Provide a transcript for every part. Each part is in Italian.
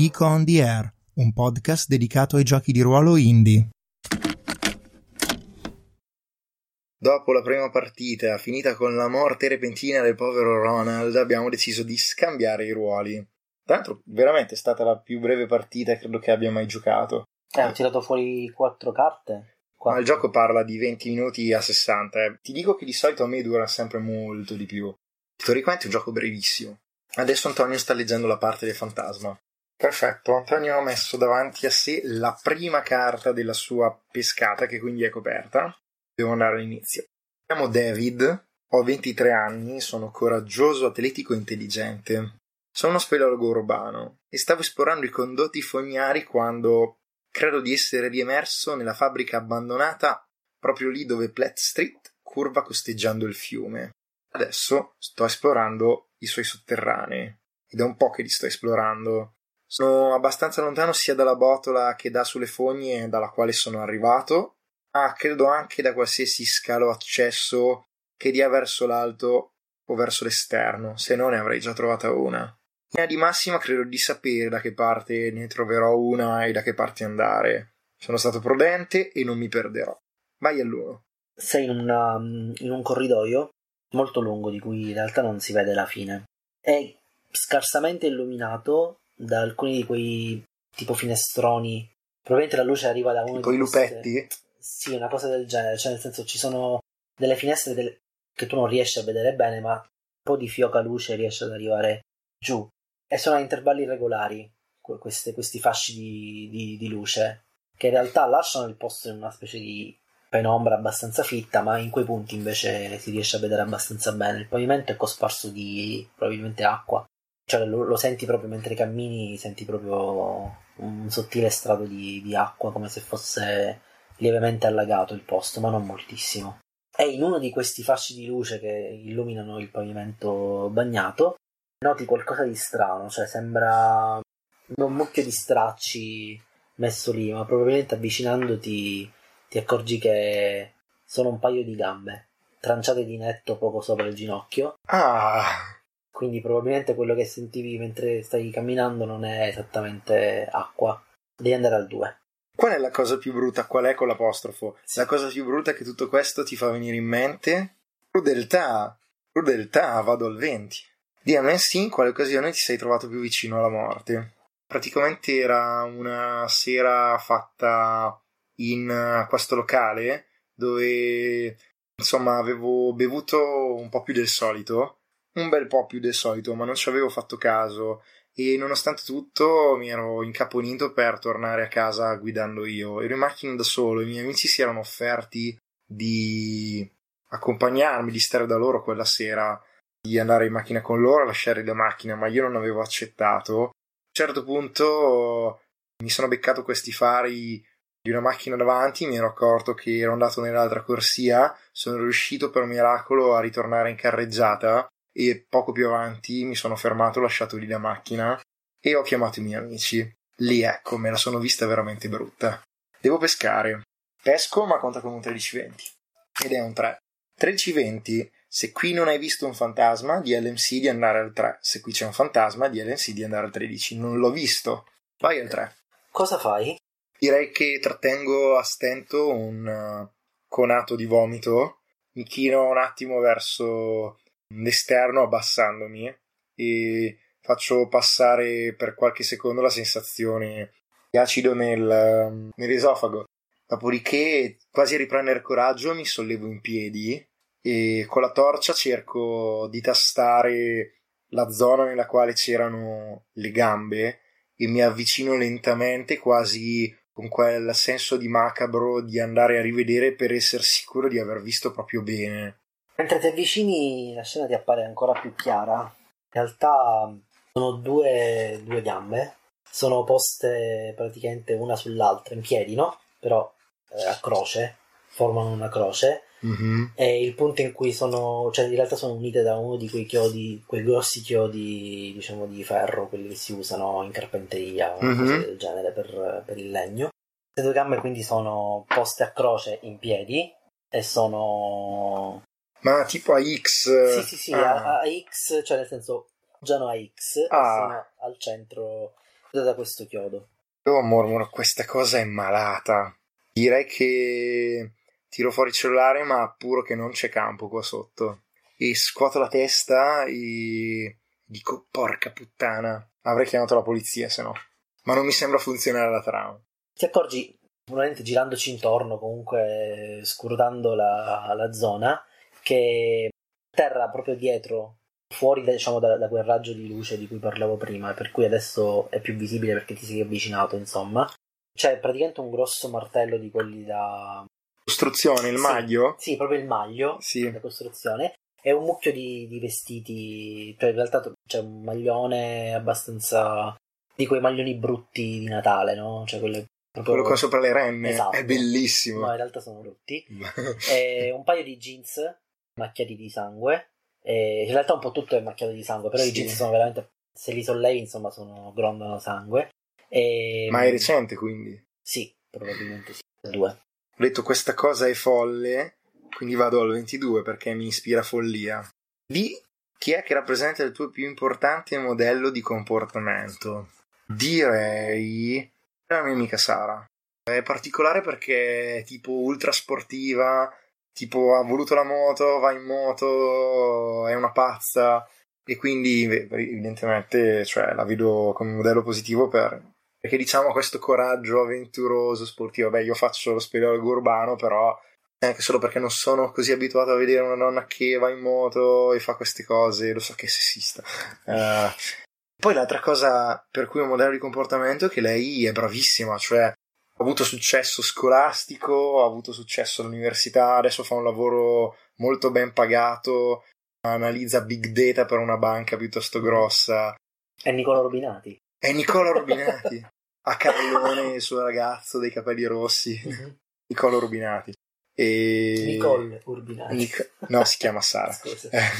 Geek on the Air, un podcast dedicato ai giochi di ruolo indie. Dopo la prima partita, finita con la morte repentina del povero Ronald, abbiamo deciso di scambiare i ruoli. Tra l'altro, veramente è stata la più breve partita credo che abbia mai giocato. Eh, ho tirato fuori quattro carte. Ma il gioco parla di 20 minuti a 60. Eh. Ti dico che di solito a me dura sempre molto di più. Teoricamente è un gioco brevissimo. Adesso Antonio sta leggendo la parte del fantasma. Perfetto, Antonio ha messo davanti a sé la prima carta della sua pescata, che quindi è coperta. Devo andare all'inizio. Chiamo David, ho 23 anni, sono coraggioso, atletico e intelligente. Sono uno speleologo urbano e stavo esplorando i condotti fognari quando credo di essere riemerso nella fabbrica abbandonata proprio lì dove Platt Street curva costeggiando il fiume. Adesso sto esplorando i suoi sotterranei ed è un po' che li sto esplorando. Sono abbastanza lontano sia dalla botola che da sulle fogne dalla quale sono arrivato, ma credo anche da qualsiasi scalo accesso che dia verso l'alto o verso l'esterno, se no ne avrei già trovata una. In di massima credo di sapere da che parte ne troverò una e da che parte andare. Sono stato prudente e non mi perderò. Vai all'uno. Sei in, una, in un corridoio molto lungo di cui in realtà non si vede la fine. È scarsamente illuminato da alcuni di quei tipo finestroni. Probabilmente la luce arriva da uno tipo di i lupetti? Sì, una cosa del genere, cioè nel senso ci sono delle finestre del... che tu non riesci a vedere bene, ma un po' di fioca luce riesce ad arrivare giù. E sono a intervalli regolari queste, questi fasci di, di, di luce, che in realtà lasciano il posto in una specie di penombra abbastanza fitta, ma in quei punti invece si riesce a vedere abbastanza bene. Il pavimento è cosparso di probabilmente acqua, cioè lo, lo senti proprio mentre cammini, senti proprio un sottile strato di, di, acqua, come se fosse lievemente allagato il posto, ma non moltissimo. E in uno di questi fasci di luce che illuminano il pavimento bagnato, noti qualcosa di strano, cioè sembra un mucchio di stracci messo lì, ma probabilmente avvicinandoti ti accorgi che sono un paio di gambe tranciate di netto poco sopra il ginocchio. Ah! Quindi probabilmente quello che sentivi mentre stai camminando non è esattamente acqua. Devi andare al 2. Qual è la cosa più brutta? Qual è con l'apostrofo? La cosa più brutta che tutto questo ti fa venire in mente? Crudeltà. Crudeltà, vado al 20. Di a me sì, in quale occasione ti sei trovato più vicino alla morte? Praticamente era una sera fatta in eh, questo locale dove insomma avevo bevuto un po' più del solito, un bel po' più del solito, ma non ci avevo fatto caso e nonostante tutto mi ero incaponito per tornare a casa guidando io. Ero in macchina da solo, i miei amici si erano offerti di accompagnarmi, di stare da loro quella sera, di andare in macchina con loro, lasciare la macchina, ma io non avevo accettato. A un certo punto mi sono beccato questi fari di una macchina davanti, mi ero accorto che ero andato nell'altra corsia, sono riuscito per miracolo a ritornare in carreggiata e poco più avanti mi sono fermato, ho lasciato lì la macchina e ho chiamato i miei amici. Lì ecco, me la sono vista veramente brutta. Devo pescare. Pesco ma conta con un 13-20 ed è un 3. 13-20, se qui non hai visto un fantasma, di LMC di andare al 3. Se qui c'è un fantasma, di LMC di andare al 13. Non l'ho visto. Vai al 3. Cosa fai? Direi che trattengo a stento un uh, conato di vomito, mi chino un attimo verso l'esterno abbassandomi e faccio passare per qualche secondo la sensazione di acido nel, nell'esofago. Dopodiché, quasi a riprendere coraggio, mi sollevo in piedi e con la torcia cerco di tastare la zona nella quale c'erano le gambe e mi avvicino lentamente, quasi con quel senso di macabro di andare a rivedere per essere sicuro di aver visto proprio bene. Mentre ti avvicini la scena ti appare ancora più chiara. In realtà sono due, due gambe, sono poste praticamente una sull'altra in piedi, no? Però eh, a croce, formano una croce. Mm-hmm. E il punto in cui sono, cioè in realtà sono unite da uno di quei chiodi, quei grossi chiodi, diciamo, di ferro, quelli che si usano in carpenteria o Mhm. cose del genere per, per il legno. Le due gambe quindi sono poste a croce in piedi e sono Ma tipo a X. sì, sì, sì, ah, a, a X, cioè nel senso appoggiano a X Ah. al centro da questo chiodo. Io mormoro, questa cosa è malata. Direi che tiro fuori il cellulare, ma puro che non c'è campo qua sotto. E scuoto la testa e dico, porca puttana, avrei chiamato la polizia se no. Ma non mi sembra funzionare la trama. Ti accorgi, probabilmente girandoci intorno, comunque scrutando la, la zona, che terra proprio dietro, fuori diciamo, da, da, quel raggio di luce di cui parlavo prima, per cui adesso è più visibile perché ti sei avvicinato, insomma. C'è praticamente un grosso martello di quelli da... Costruzione, il Sì, maglio? Sì, proprio il maglio Sì. da costruzione. E un mucchio di, di vestiti, cioè in realtà c'è un maglione abbastanza di quei maglioni brutti di Natale, no? Cioè quelle proprio... Quello con sopra le renne. Esatto. È bellissimo. No, in realtà sono brutti. Un paio di jeans macchiati di sangue. E in realtà un po' tutto è macchiato di sangue, però Sì. i jeans sono veramente. Se li sollevi, insomma, sono grondano sangue. E... Ma è recente quindi. Sì, probabilmente sì. Due. Ho detto questa cosa è folle, quindi vado al 22 perché mi ispira follia. Di chi è che rappresenta il tuo più importante modello di comportamento? Direi la mia amica Sara. È particolare perché è tipo ultra sportiva, tipo ha voluto la moto, va in moto, è una pazza e quindi evidentemente cioè, la vedo come modello positivo per, perché diciamo questo coraggio avventuroso, sportivo. Beh, io faccio lo speleologo urbano, però anche solo perché non sono così abituato a vedere una donna che va in moto e fa queste cose, lo so che è sessista. Eh, poi l'altra cosa per cui è un modello di comportamento è che lei è bravissima, cioè avuto successo scolastico, ha avuto successo all'università, adesso fa un lavoro molto ben pagato, analizza big data per una banca piuttosto grossa. È Nicola Robinati. È Nicola Rubinati. A Carlone, il suo ragazzo dei capelli rossi. Nicola Rubinati. E... Nicole Urbinati. Nic- No, si chiama Sara. Eh,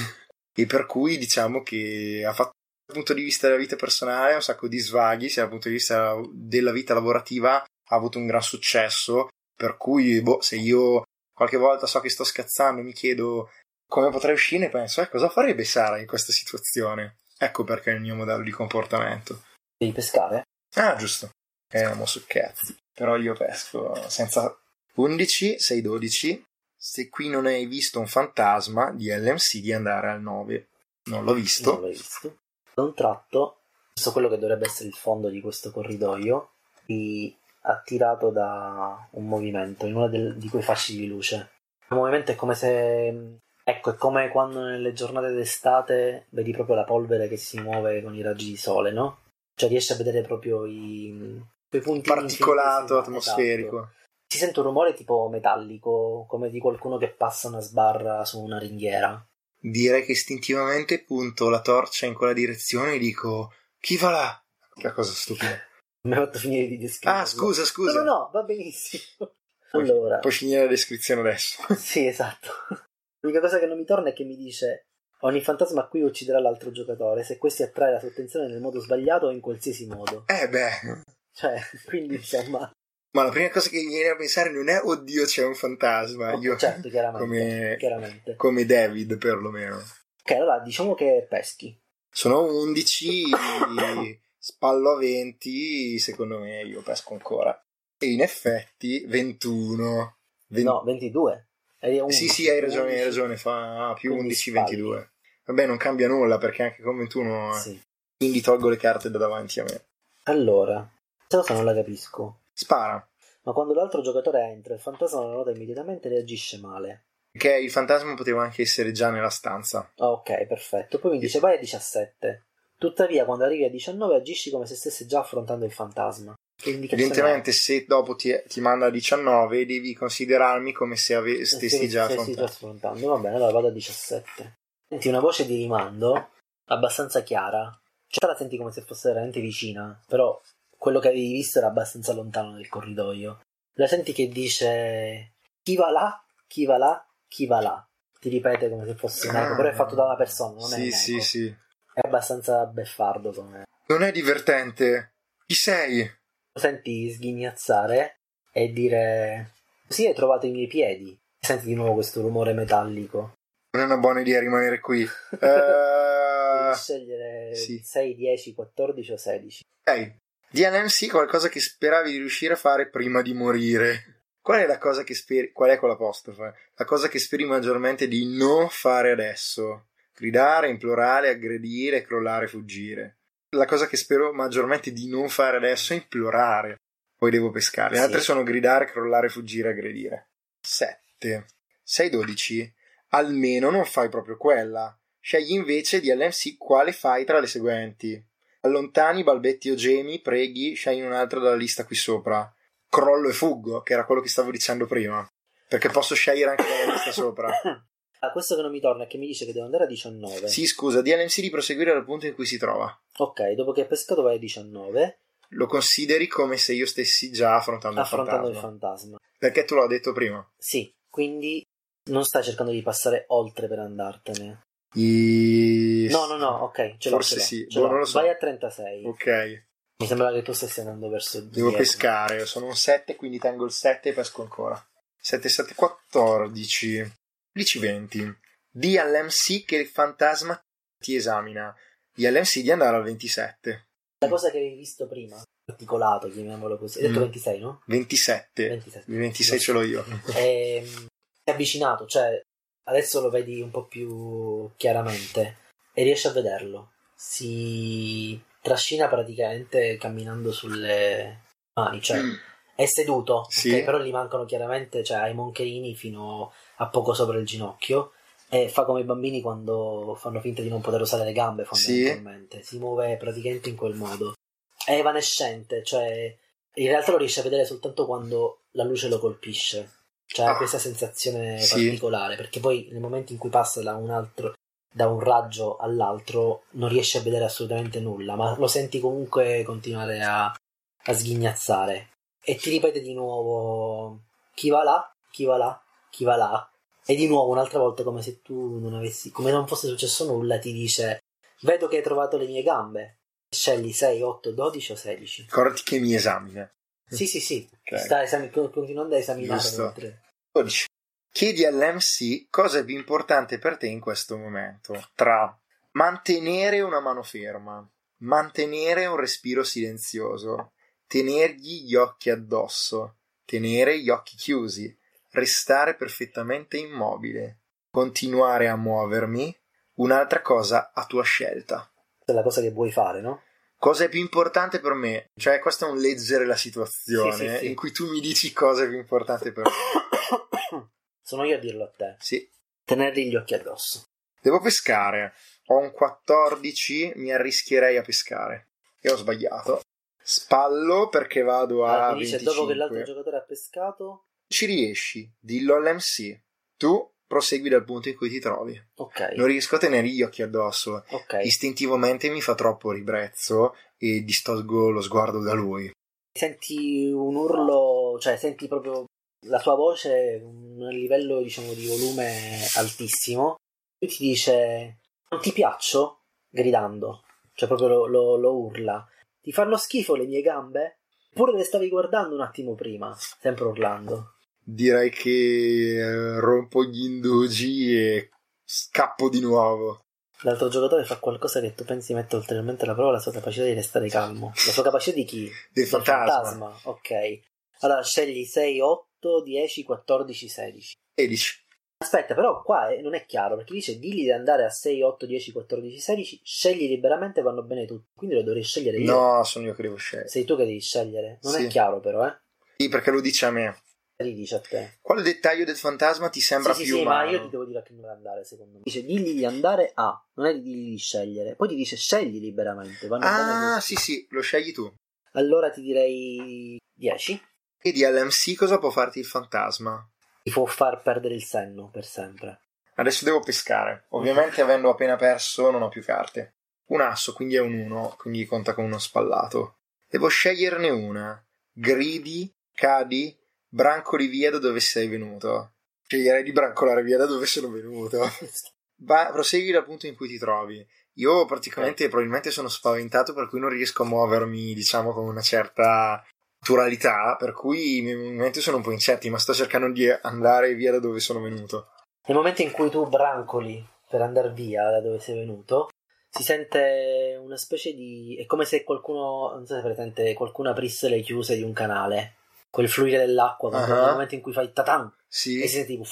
e per cui diciamo che ha fatto dal punto di vista della vita personale un sacco di svaghi, sia dal punto di vista della vita lavorativa ha avuto un gran successo, per cui boh, se io qualche volta so che sto scazzando e mi chiedo come potrei uscire, penso, eh, cosa farebbe Sara in questa situazione? Ecco perché è il mio modello di comportamento. Devi pescare? Ah, giusto. Eh, mo su cazzi. Però io pesco senza 11, 6, 12. Se qui non hai visto un fantasma di LMC di andare al 9. Non l'ho visto. Non l'hai visto. Da un tratto, verso quello che dovrebbe essere il fondo di questo corridoio, ti attirato da un movimento in uno del- di quei fasci di luce. Il movimento è come se. Ecco, è come quando nelle giornate d'estate vedi proprio la polvere che si muove con i raggi di sole, no? Cioè riesci a vedere proprio i. quei punti Particolato, atmosferico. Si sente un rumore tipo metallico, come di qualcuno che passa una sbarra su una ringhiera. Direi che istintivamente punto la torcia in quella direzione e dico: Chi va là? Che cosa stupida. Mi ha fatto finire di descriverlo. Ah, scusa, scusa. No, no, no, va benissimo. Puoi- Allora, Puoi finire la descrizione adesso. sì, esatto. L'unica cosa che non mi torna è che mi dice ogni fantasma qui ucciderà l'altro giocatore se questi attrae la sua attenzione nel modo sbagliato o in qualsiasi modo. Eh beh. Cioè, quindi insomma, Ma la prima cosa che mi viene a pensare non è oddio c'è un fantasma. Io, certo, chiaramente, come, chiaramente. come David perlomeno. Ok, allora diciamo che peschi. Sono 11, spallo a 20, secondo me io pesco ancora. E in effetti 21. Ven- No, 22. Eri a sì, 11, sì, hai ragione, hai 11. ragione, fa più Quindi 11, spalli. 22. Vabbè, non cambia nulla perché anche con 21, eh. Sì. quindi tolgo le carte da davanti a me. Allora, questa cosa non la capisco. Spara. Ma quando l'altro giocatore entra, il fantasma lo nota immediatamente e reagisce male. Che il fantasma poteva anche essere già nella stanza. Ah, Ok, perfetto. Poi mi dice vai a 17. Tuttavia, quando arrivi a 19, agisci come se stesse già affrontando il fantasma. Evidentemente, se dopo ti, ti manda a 19, devi considerarmi come se ave- è? stessi già affrontando. stessi affrontando. Va bene, allora vado a 17. Senti una voce di rimando abbastanza chiara. Cioè, la senti come se fosse veramente vicina, però quello che avevi visto era abbastanza lontano nel corridoio. La senti che dice chi va là, chi va là, chi va là. Ti ripete come se fosse un eco, però è fatto da una persona, non è un Sì, eco. sì, sì. È abbastanza beffardo come. Non è divertente. Chi sei? Lo senti sghignazzare e dire: Sì, hai trovato i miei piedi. Senti di nuovo questo rumore metallico. Non è una buona idea rimanere qui. Devi Eh, scegliere sì. 6, 10, 14 o 16. ok. DLMC qualcosa che speravi di riuscire a fare prima di morire. Qual è la cosa che speri? Qual è con l'apostrofe? La cosa che speri maggiormente di non fare adesso? Gridare, implorare, aggredire, crollare, fuggire. La cosa che spero maggiormente di non fare adesso è implorare. Poi devo pescare. Le Sì. altre sono gridare, crollare, fuggire, aggredire. 7. 6-12. Almeno non fai proprio quella. Scegli invece di LMC quale fai tra le seguenti. Allontani, balbetti o gemi, preghi, scegli un altro dalla lista qui sopra. Crollo e fuggo, che era quello che stavo dicendo prima. Perché posso scegliere anche dalla lista sopra. Ah, questo che non mi torna è che mi dice che devo andare a 19. Sì, scusa, DLMC di proseguire dal punto in cui si trova. Ok, dopo che hai pescato vai a 19, Lo consideri come se io stessi già affrontando, affrontando il il fantasma. fantasma. Perché tu l'ho detto prima. Sì, quindi non stai cercando di passare oltre per andartene. I... No, no, no, ok, ce l'ho. Forse ce l'ho, sì, ce boh, lo so. Vai a 36. Ok, Mi sembra che tu stessi andando verso devo dietro. pescare. Sono un 7, quindi tengo il 7 e pesco ancora. 7, 7, 14. 10, 20. Di all'MC che il fantasma ti esamina. Di all'MC di andare al 27. La cosa che avevi visto prima, articolato, chiamiamolo così. Hai detto Mm. 26, no? 27. 27. Il 26 ce l'ho io. È, è avvicinato, cioè adesso lo vedi un po' più chiaramente e riesci a vederlo. Si trascina praticamente camminando sulle mani, cioè è seduto, Sì. ok, però gli mancano chiaramente, cioè ha i moncherini fino a poco sopra il ginocchio e fa come i bambini quando fanno finta di non poter usare le gambe fondamentalmente. Si muove praticamente in quel modo. È evanescente, cioè in realtà lo riesce a vedere soltanto quando la luce lo colpisce. Cioè ha Ah. questa sensazione Sì. particolare, perché poi nel momento in cui passa da un altro da un raggio all'altro non riesci a vedere assolutamente nulla, ma lo senti comunque continuare a, a sghignazzare. E ti ripete di nuovo chi va là, chi va là, chi va là. E di nuovo un'altra volta come se tu non avessi, come non fosse successo nulla, ti dice vedo che hai trovato le mie gambe. Scegli 6, 8, 12 o 16. Ricordati che mi esamina. Sì, sì, sì. Ok. Sta esami- continuando a esaminare Giusto. mentre- 12. Chiedi all'MC cosa è più importante per te in questo momento. Tra mantenere una mano ferma, mantenere un respiro silenzioso, tenergli gli occhi addosso, tenere gli occhi chiusi, restare perfettamente immobile, continuare a muovermi, un'altra cosa a tua scelta. È la cosa che vuoi fare, no? Cosa è più importante per me? Cioè, questo è un leggere la situazione Sì, sì, sì. in cui tu mi dici cosa è più importante per me. Sono io a dirlo a te. Sì, Tenergli gli occhi addosso. Devo pescare. Ho un 14, mi arrischierei a pescare. E ho sbagliato. Spallo perché vado a Ah, dice 25. dopo che l'altro giocatore ha pescato. Ci riesci, dillo all'MC. Tu prosegui dal punto in cui ti trovi. Ok. Non riesco a tenere gli occhi addosso. Ok. Istintivamente mi fa troppo ribrezzo e distolgo lo sguardo da lui. Senti un urlo, cioè senti proprio la sua voce un livello diciamo di volume altissimo. Lui ti dice non ti piaccio? gridando, cioè proprio lo, lo- lo urla. Ti fanno schifo le mie gambe? Oppure le stavi guardando un attimo prima, sempre urlando. Direi che eh, rompo gli indugi e scappo di nuovo. L'altro giocatore fa qualcosa che tu pensi mette ulteriormente alla prova la sua capacità di restare calmo. La sua capacità di chi? Del fantasma. Ok. Allora scegli 6, 8, 10, 14, 16. 16. Aspetta, però qua eh, non è chiaro perché dice digli di andare a 6, 8, 10, 14, 16. Scegli liberamente, vanno bene tutti. Quindi lo dovrei scegliere io. No, sono io che devo scegliere. Sei tu che devi scegliere. Non Sì. è chiaro, però, eh. Sì, perché lo dice a me. Li dice a te. Quale dettaglio del fantasma ti sembra sì, sì, più sì, umano? ma io ti devo dire a che dove andare, secondo me. Dice digli di andare a, non è di digli di scegliere. Poi ti dice scegli liberamente. Vanno bene Ah, tutti. sì, sì, lo scegli tu. Allora ti direi 10. E di LMC cosa può farti il fantasma? Ti può far perdere il senno per sempre. Adesso devo pescare. Ovviamente, avendo appena perso, non ho più carte. Un asso, quindi è un 1, quindi conta con uno spallato. Devo sceglierne una. Gridi, cadi, brancoli via da dove sei venuto. Sceglierei di brancolare via da dove sono venuto. Va, prosegui dal punto in cui ti trovi. Io praticamente probabilmente sono spaventato per cui non riesco a muovermi, diciamo, con una certa naturalità, per cui i miei movimenti sono un po' incerti, ma sto cercando di andare via da dove sono venuto. Nel momento in cui tu brancoli per andare via da dove sei venuto, si sente una specie di... è come se qualcuno, non so se presente, qualcuno aprisse le chiuse di un canale, quel fluire dell'acqua, Ah. nel momento in cui fai tatan Sì. e si sente tipo...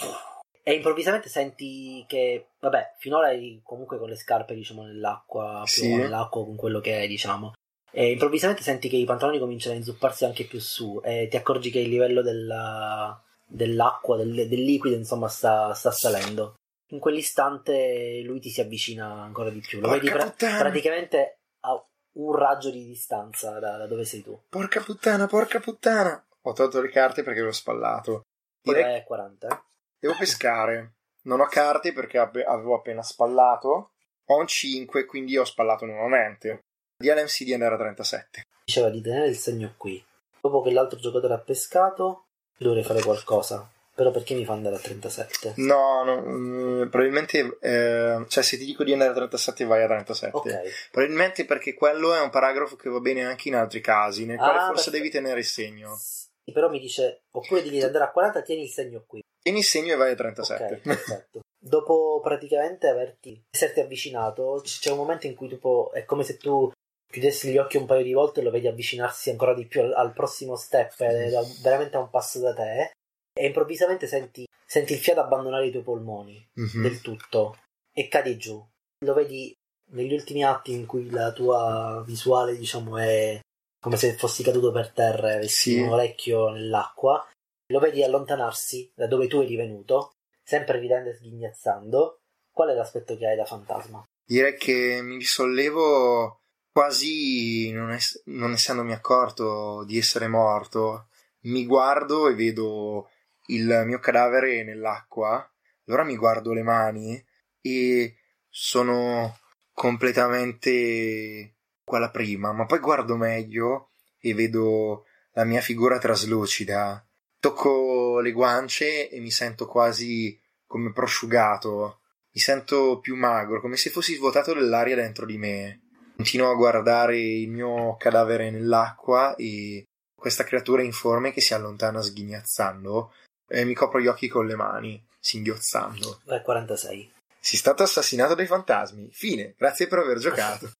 E improvvisamente senti che, vabbè, finora eri comunque con le scarpe, diciamo, nell'acqua, più Sì. nell'acqua con quello che è, diciamo. E improvvisamente senti che i pantaloni cominciano a inzupparsi anche più su e ti accorgi che il livello della- dell'acqua, del, del liquido, insomma, sta, sta salendo. In quell'istante lui ti si avvicina ancora di più. Lo Porca vedi pra- praticamente a un raggio di distanza da, da dove sei tu. Porca puttana, porca puttana. Ho tolto le carte perché l'ho spallato. Direi Ora è 40. eh. Devo pescare. Non ho carte perché avevo appena spallato. Ho un 5, quindi ho spallato nuovamente. Di LMC di andare a 37. Diceva di tenere il segno qui. Dopo che l'altro giocatore ha pescato, dovrei fare qualcosa. Però perché mi fa andare a 37? No, no, mm, probabilmente. eh, cioè, se ti dico di andare a 37, vai a 37. Ok. Probabilmente perché quello è un paragrafo che va bene anche in altri casi, nel quale Ah, forse perfetto. devi tenere il segno. Sì, però mi dice, oppure devi andare a 40, tieni il segno qui. Tieni il segno e vai a 37. Ok, perfetto. Dopo praticamente averti esserti avvicinato, c'è un momento in cui tipo è come se tu chiudessi gli occhi un paio di volte e lo vedi avvicinarsi ancora di più al, al prossimo step, è da- veramente a un passo da te, e improvvisamente senti, senti il fiato abbandonare i tuoi polmoni Mhm. del tutto e cadi giù. Lo vedi negli ultimi atti in cui la tua visuale, diciamo, è come se fossi caduto per terra e avessi Sì. un orecchio nell'acqua. Lo vedi allontanarsi da dove tu eri venuto, sempre ridendo e sghignazzando. Qual è l'aspetto che hai da fantasma? Direi che mi risollevo quasi non, ess- non essendomi accorto di essere morto. Mi guardo e vedo il mio cadavere nell'acqua. Allora mi guardo le mani e sono completamente quella prima, ma poi guardo meglio e vedo la mia figura traslucida. Tocco le guance e mi sento quasi come prosciugato. Mi sento più magro, come se fossi svuotato dell'aria dentro di me. Continuo a guardare il mio cadavere nell'acqua e questa creatura informe che si allontana sghignazzando e mi copro gli occhi con le mani, singhiozzando. È 46. Si è stato assassinato dai fantasmi. Fine, grazie per aver giocato.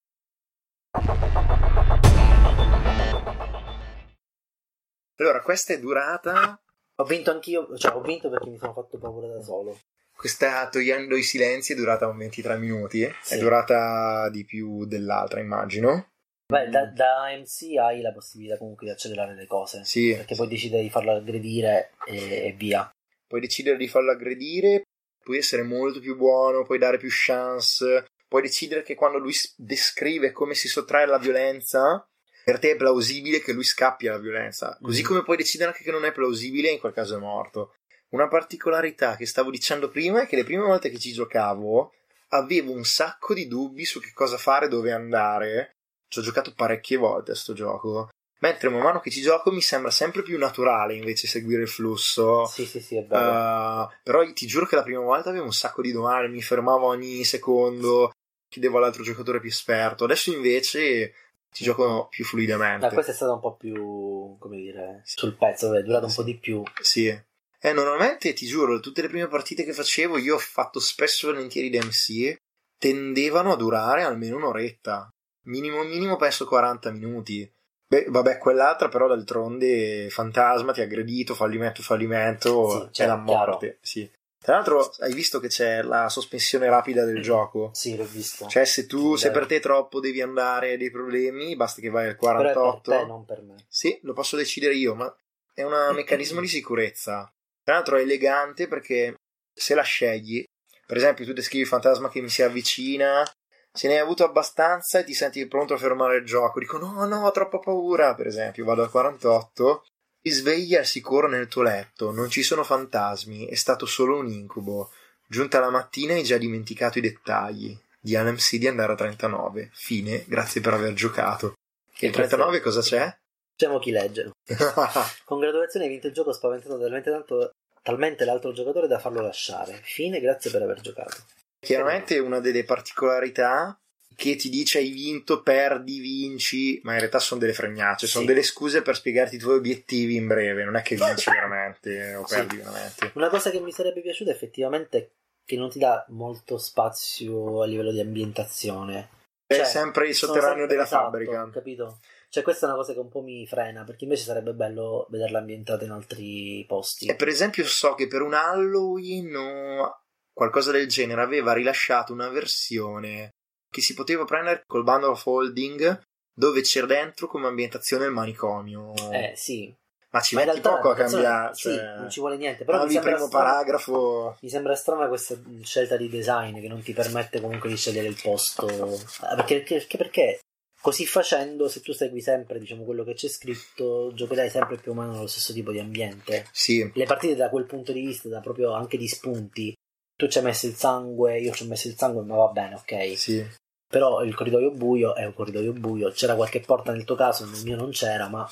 Allora, questa è durata. Ho vinto anch'io, cioè ho vinto perché mi sono fatto paura da solo. Questa togliendo i silenzi è durata un 23 minuti. eh? Sì. È durata di più dell'altra, immagino. Beh, da, da MC hai la possibilità comunque di accelerare le cose. Sì, Perché poi decidi di farlo aggredire e, e via. puoi decidere di farlo aggredire, puoi essere molto più buono, puoi dare più chance, puoi decidere che quando lui descrive come si sottrae alla violenza, per te è plausibile che lui scappi alla violenza, così Mhm. come puoi decidere anche che non è plausibile e in quel caso è morto. Una particolarità che stavo dicendo prima è che le prime volte che ci giocavo avevo un sacco di dubbi su che cosa fare, dove andare. Ci ho giocato parecchie volte a sto gioco. Mentre man mano che ci gioco mi sembra sempre più naturale invece seguire il flusso. Sì, sì, sì, è vero. Uh, però ti giuro che la prima volta avevo un sacco di domande, mi fermavo ogni secondo, chiedevo all'altro giocatore più esperto. Adesso invece ci gioco più fluidamente. Ma questa è stata un po' più, come dire, sul pezzo, è durata un po' di più. Sì. Eh, normalmente ti giuro, tutte le prime partite che facevo, io ho fatto spesso e volentieri DMC, tendevano a durare almeno un'oretta. Minimo minimo penso 40 minuti. Beh, vabbè, quell'altra però d'altronde fantasma, ti ha aggredito, fallimento, fallimento, Sì, è cioè, la morte. Sì. Tra l'altro hai visto che c'è la sospensione rapida del gioco? Sì, l'ho visto. Cioè se tu, se Vero. per te troppo devi andare dei problemi, basta che vai al Però è 48. per te, non per me. Sì, lo posso decidere io, ma è un meccanismo di sicurezza. Tra l'altro è elegante perché se la scegli, per esempio tu descrivi il fantasma che mi si avvicina, se ne hai avuto abbastanza e ti senti pronto a fermare il gioco, dico no, no, ho troppa paura, per esempio, vado al 48, ti svegli al sicuro nel tuo letto, non ci sono fantasmi, è stato solo un incubo. Giunta la mattina hai già dimenticato i dettagli. Di LMC di andare a 39. Fine, grazie per aver giocato. E il 39 cosa c'è? Diciamo chi legge. Congratulazioni, hai vinto il gioco spaventato talmente tanto talmente l'altro giocatore da farlo lasciare. Fine, grazie per aver giocato. Chiaramente una delle particolarità che ti dice hai vinto, perdi, vinci, ma in realtà sono delle fregnacce, sono Sì. delle scuse per spiegarti i tuoi obiettivi in breve, non è che vinci veramente o Sì. perdi veramente. Una cosa che mi sarebbe piaciuta effettivamente è che non ti dà molto spazio a livello di ambientazione. È Cioè, sempre il sotterraneo sempre- della esatto, fabbrica. Capito? Cioè, questa è una cosa che un po' mi frena, perché invece sarebbe bello vederla ambientata in altri posti. E per esempio so che per un Halloween o qualcosa del genere aveva rilasciato una versione che si poteva prendere col bundle of holding dove c'era dentro come ambientazione il manicomio. Eh, sì. Ma ci Ma metti poco a cambiare. Sì, cioè, non ci vuole niente. Però mi il sembra, primo strana, paragrafo. mi sembra strana questa scelta di design che non ti permette comunque di scegliere il posto. Ah, Perché, perché, perché così facendo, se tu segui sempre diciamo, quello che c'è scritto, giocherai sempre più o meno nello stesso tipo di ambiente. Sì, Le partite da quel punto di vista, da proprio anche di spunti. Tu ci hai messo il sangue, io ci ho messo il sangue, ma va bene, ok. sì. Però il corridoio buio è un corridoio buio. C'era qualche porta nel tuo caso, nel mio non c'era, ma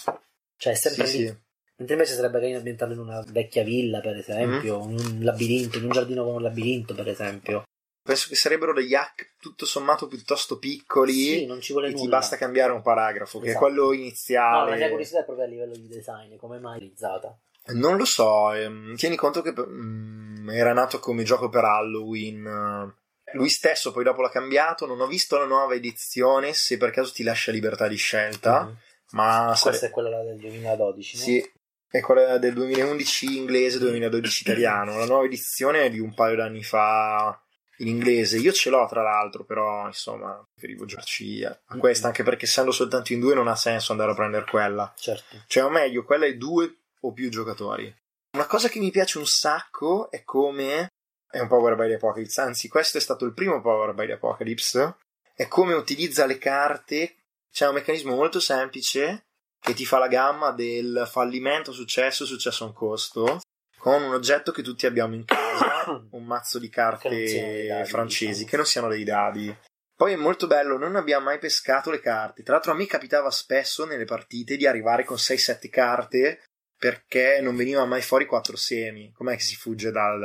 cioè è sempre sì, lì. sì. Mentre invece sarebbe carino ambientarlo in una vecchia villa, per esempio, Mm. in un labirinto, in un giardino con un labirinto, per esempio. Penso che sarebbero degli hack tutto sommato piuttosto piccoli. Sì, non ci vuole e ti nulla. basta cambiare un paragrafo, che è Esatto. quello No, iniziale. la mia curiosità è proprio a livello di design, come mai realizzata. Non lo so, ehm, tieni conto che mm, era nato come gioco per Halloween. Lui stesso poi dopo l'ha cambiato, non ho visto la nuova edizione, se per caso ti lascia libertà di scelta, Mhm. ma Questa sare- è quella del 2012, no? sì, è quella del 2011 inglese, 2012 italiano. La nuova edizione è di un paio d'anni fa in inglese. Io ce l'ho tra l'altro, però insomma, preferivo giocarci a a questa, anche perché essendo soltanto in due non ha senso andare a prendere quella. Certo. Cioè, o meglio, quella è due o più giocatori. Una cosa che mi piace un sacco è come. È un Power by the Apocalypse, anzi, questo è stato il primo Power by the Apocalypse. È come utilizza le carte. C'è un meccanismo molto semplice che ti fa la gamma del fallimento, successo, successo a un costo. Con un oggetto che tutti abbiamo in casa, un mazzo di carte dadi, francesi, diciamo. che non siano dei dadi. Poi è molto bello, non abbiamo mai pescato le carte. Tra l'altro a me capitava spesso nelle partite di arrivare con 6-7 carte perché non veniva mai fuori 4 semi. Com'è che si fugge dal,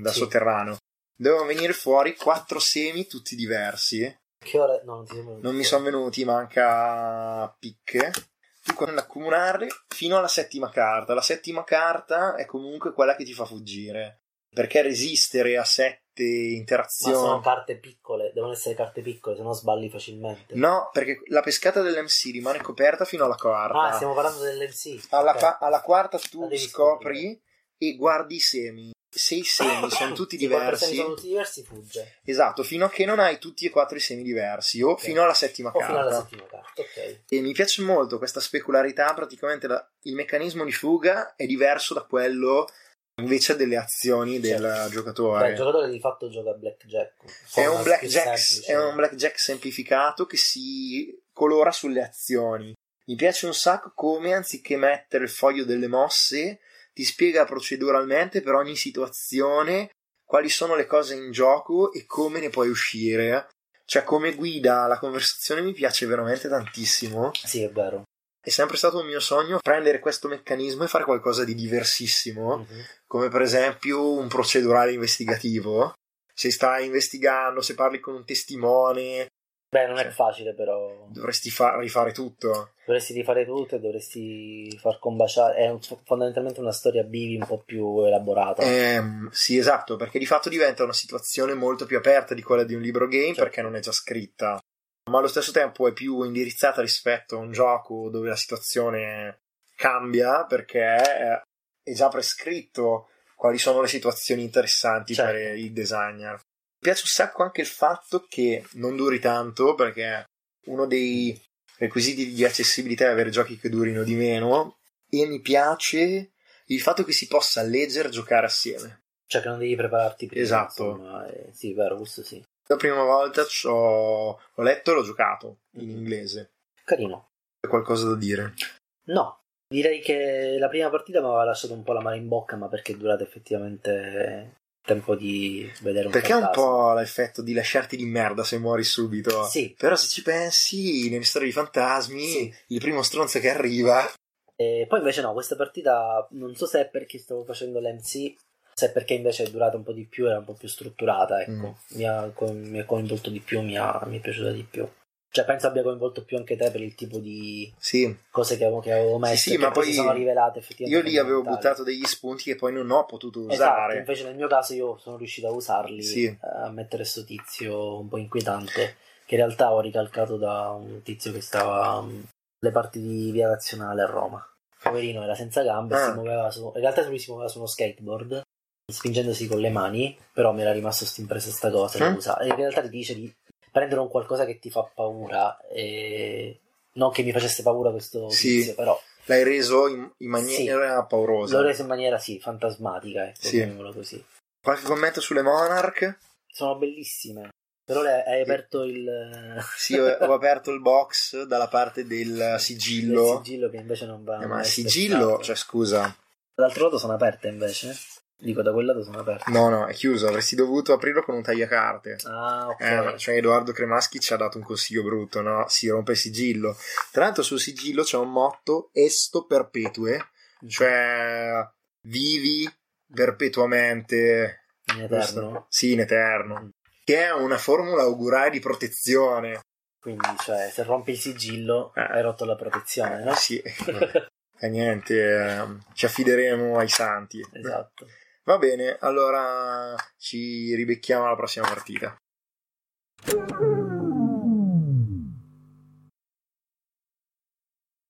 dal Sì. sotterraneo? Dovevano venire fuori 4 semi tutti diversi. Che ora... No, non Non mi sono venuti, manca picche. Tu con accumularli fino alla settima carta. La settima carta è comunque quella che ti fa fuggire. Perché resistere a sette Ma interazioni. sono carte piccole, devono essere carte piccole, se no sballi facilmente. No, perché la pescata dell'MC rimane coperta fino alla quarta. Ah, stiamo parlando dell'MC. alla, Ok. fa- alla quarta tu scopri e guardi i semi. Se i semi sono tutti diversi, semi sono tutti diversi, fugge. esatto, fino a che non hai tutti e quattro i semi diversi, o Ok. fino alla settima O fino alla carta. settima carta, ok. E mi piace molto questa specularità, praticamente la- il meccanismo di fuga è diverso da quello invece delle azioni del Certo. Beh, giocatore. il giocatore di fatto gioca a blackjack. È un, blackjack, semplice. è un blackjack semplificato che si colora sulle azioni. Mi piace un sacco come anziché mettere il foglio delle mosse, ti spiega proceduralmente per ogni situazione quali sono le cose in gioco e come ne puoi uscire. Cioè, come guida la conversazione mi piace veramente tantissimo. Sì, è vero. È sempre stato un mio sogno prendere questo meccanismo e fare qualcosa di diversissimo Mhm. come per esempio un procedurale investigativo. Se stai investigando, se parli con un testimone, Beh, non è Sì. facile, però. dovresti fa- rifare tutto. Dovresti rifare tutto e dovresti far combaciare. È un- fondamentalmente una storia bivi un po' più elaborata. Ehm, sì, esatto, perché di fatto diventa una situazione molto più aperta di quella di un libro game Certo. perché non è già scritta, ma allo stesso tempo è più indirizzata rispetto a un gioco dove la situazione cambia perché è- già prescritto quali sono le situazioni interessanti Certo. per il designer. Mi piace un sacco anche il fatto che non duri tanto perché uno dei requisiti di accessibilità è avere giochi che durino di meno e mi piace il fatto che si possa leggere e giocare assieme. Cioè, che non devi prepararti prima. Esatto. insomma, eh, sì, vero, questo sì. La prima volta l'ho letto e l'ho giocato in Mhm. inglese. Carino. C'è qualcosa da dire? No, direi che la prima partita mi aveva lasciato un po' la mano in bocca, ma perché è durata effettivamente tempo di vedere un Perché è un po' l'effetto di lasciarti di merda se muori subito. Sì. Però se ci pensi, nelle storie di fantasmi, Sì. il primo stronzo che arriva E poi invece no, questa partita non so se è perché stavo facendo l'MC, se perché invece è durata un po' di più, era un po' più strutturata, ecco. Mm. Mi, ha, mi ha coinvolto di più, mi, ha, mi è piaciuta di più. Cioè penso abbia coinvolto più anche te per il tipo di Sì, cose che avevo, che avevo messo sì, che ma poi si sono rivelate effettivamente. io lì avevo buttato degli spunti che poi non ho potuto Esatto, usare. invece nel mio caso io sono riuscito a usarli Sì. eh, a mettere sto tizio un po' inquietante che in realtà ho ricalcato da un tizio che stava alle parti di Via Nazionale a Roma. Poverino era senza gambe, Ah. si muoveva su, in realtà lui si muoveva su uno skateboard, spingendosi con le mani, però mi era rimasto sta impressa sta cosa, lo usa. E in realtà ti dice di prendere un qualcosa che ti fa paura e non che mi facesse paura questo Sì. tizio, però L'hai reso in, in maniera paurosa. l'ho reso in maniera sì, fantasmatica, ecco, Sì. Qualche commento sulle Monarch? Sono bellissime. Però hai aperto il, Sì, ho, aperto il box dalla parte del il sigillo. sigillo che invece non va Eh, ma sigillo, cioè scusa, Dall'altro lato sono aperte invece. Dico, da quel lato sono aperte. no, no, è chiuso. Avresti dovuto aprirlo con un tagliacarte. Ah, ok. Eh, cioè Edoardo Cremaschi ci ha dato un consiglio brutto, no? Si rompe il sigillo. Tra l'altro sul sigillo c'è un motto esto perpetue, cioè vivi perpetuamente In eterno. Sì, in eterno. Che è una formula augurale di protezione. Quindi, cioè, se rompi il sigillo, Eh. hai rotto la protezione, no? Sì. E niente, ehm, ci affideremo ai santi. esatto. Va bene, allora ci ribecchiamo alla prossima partita.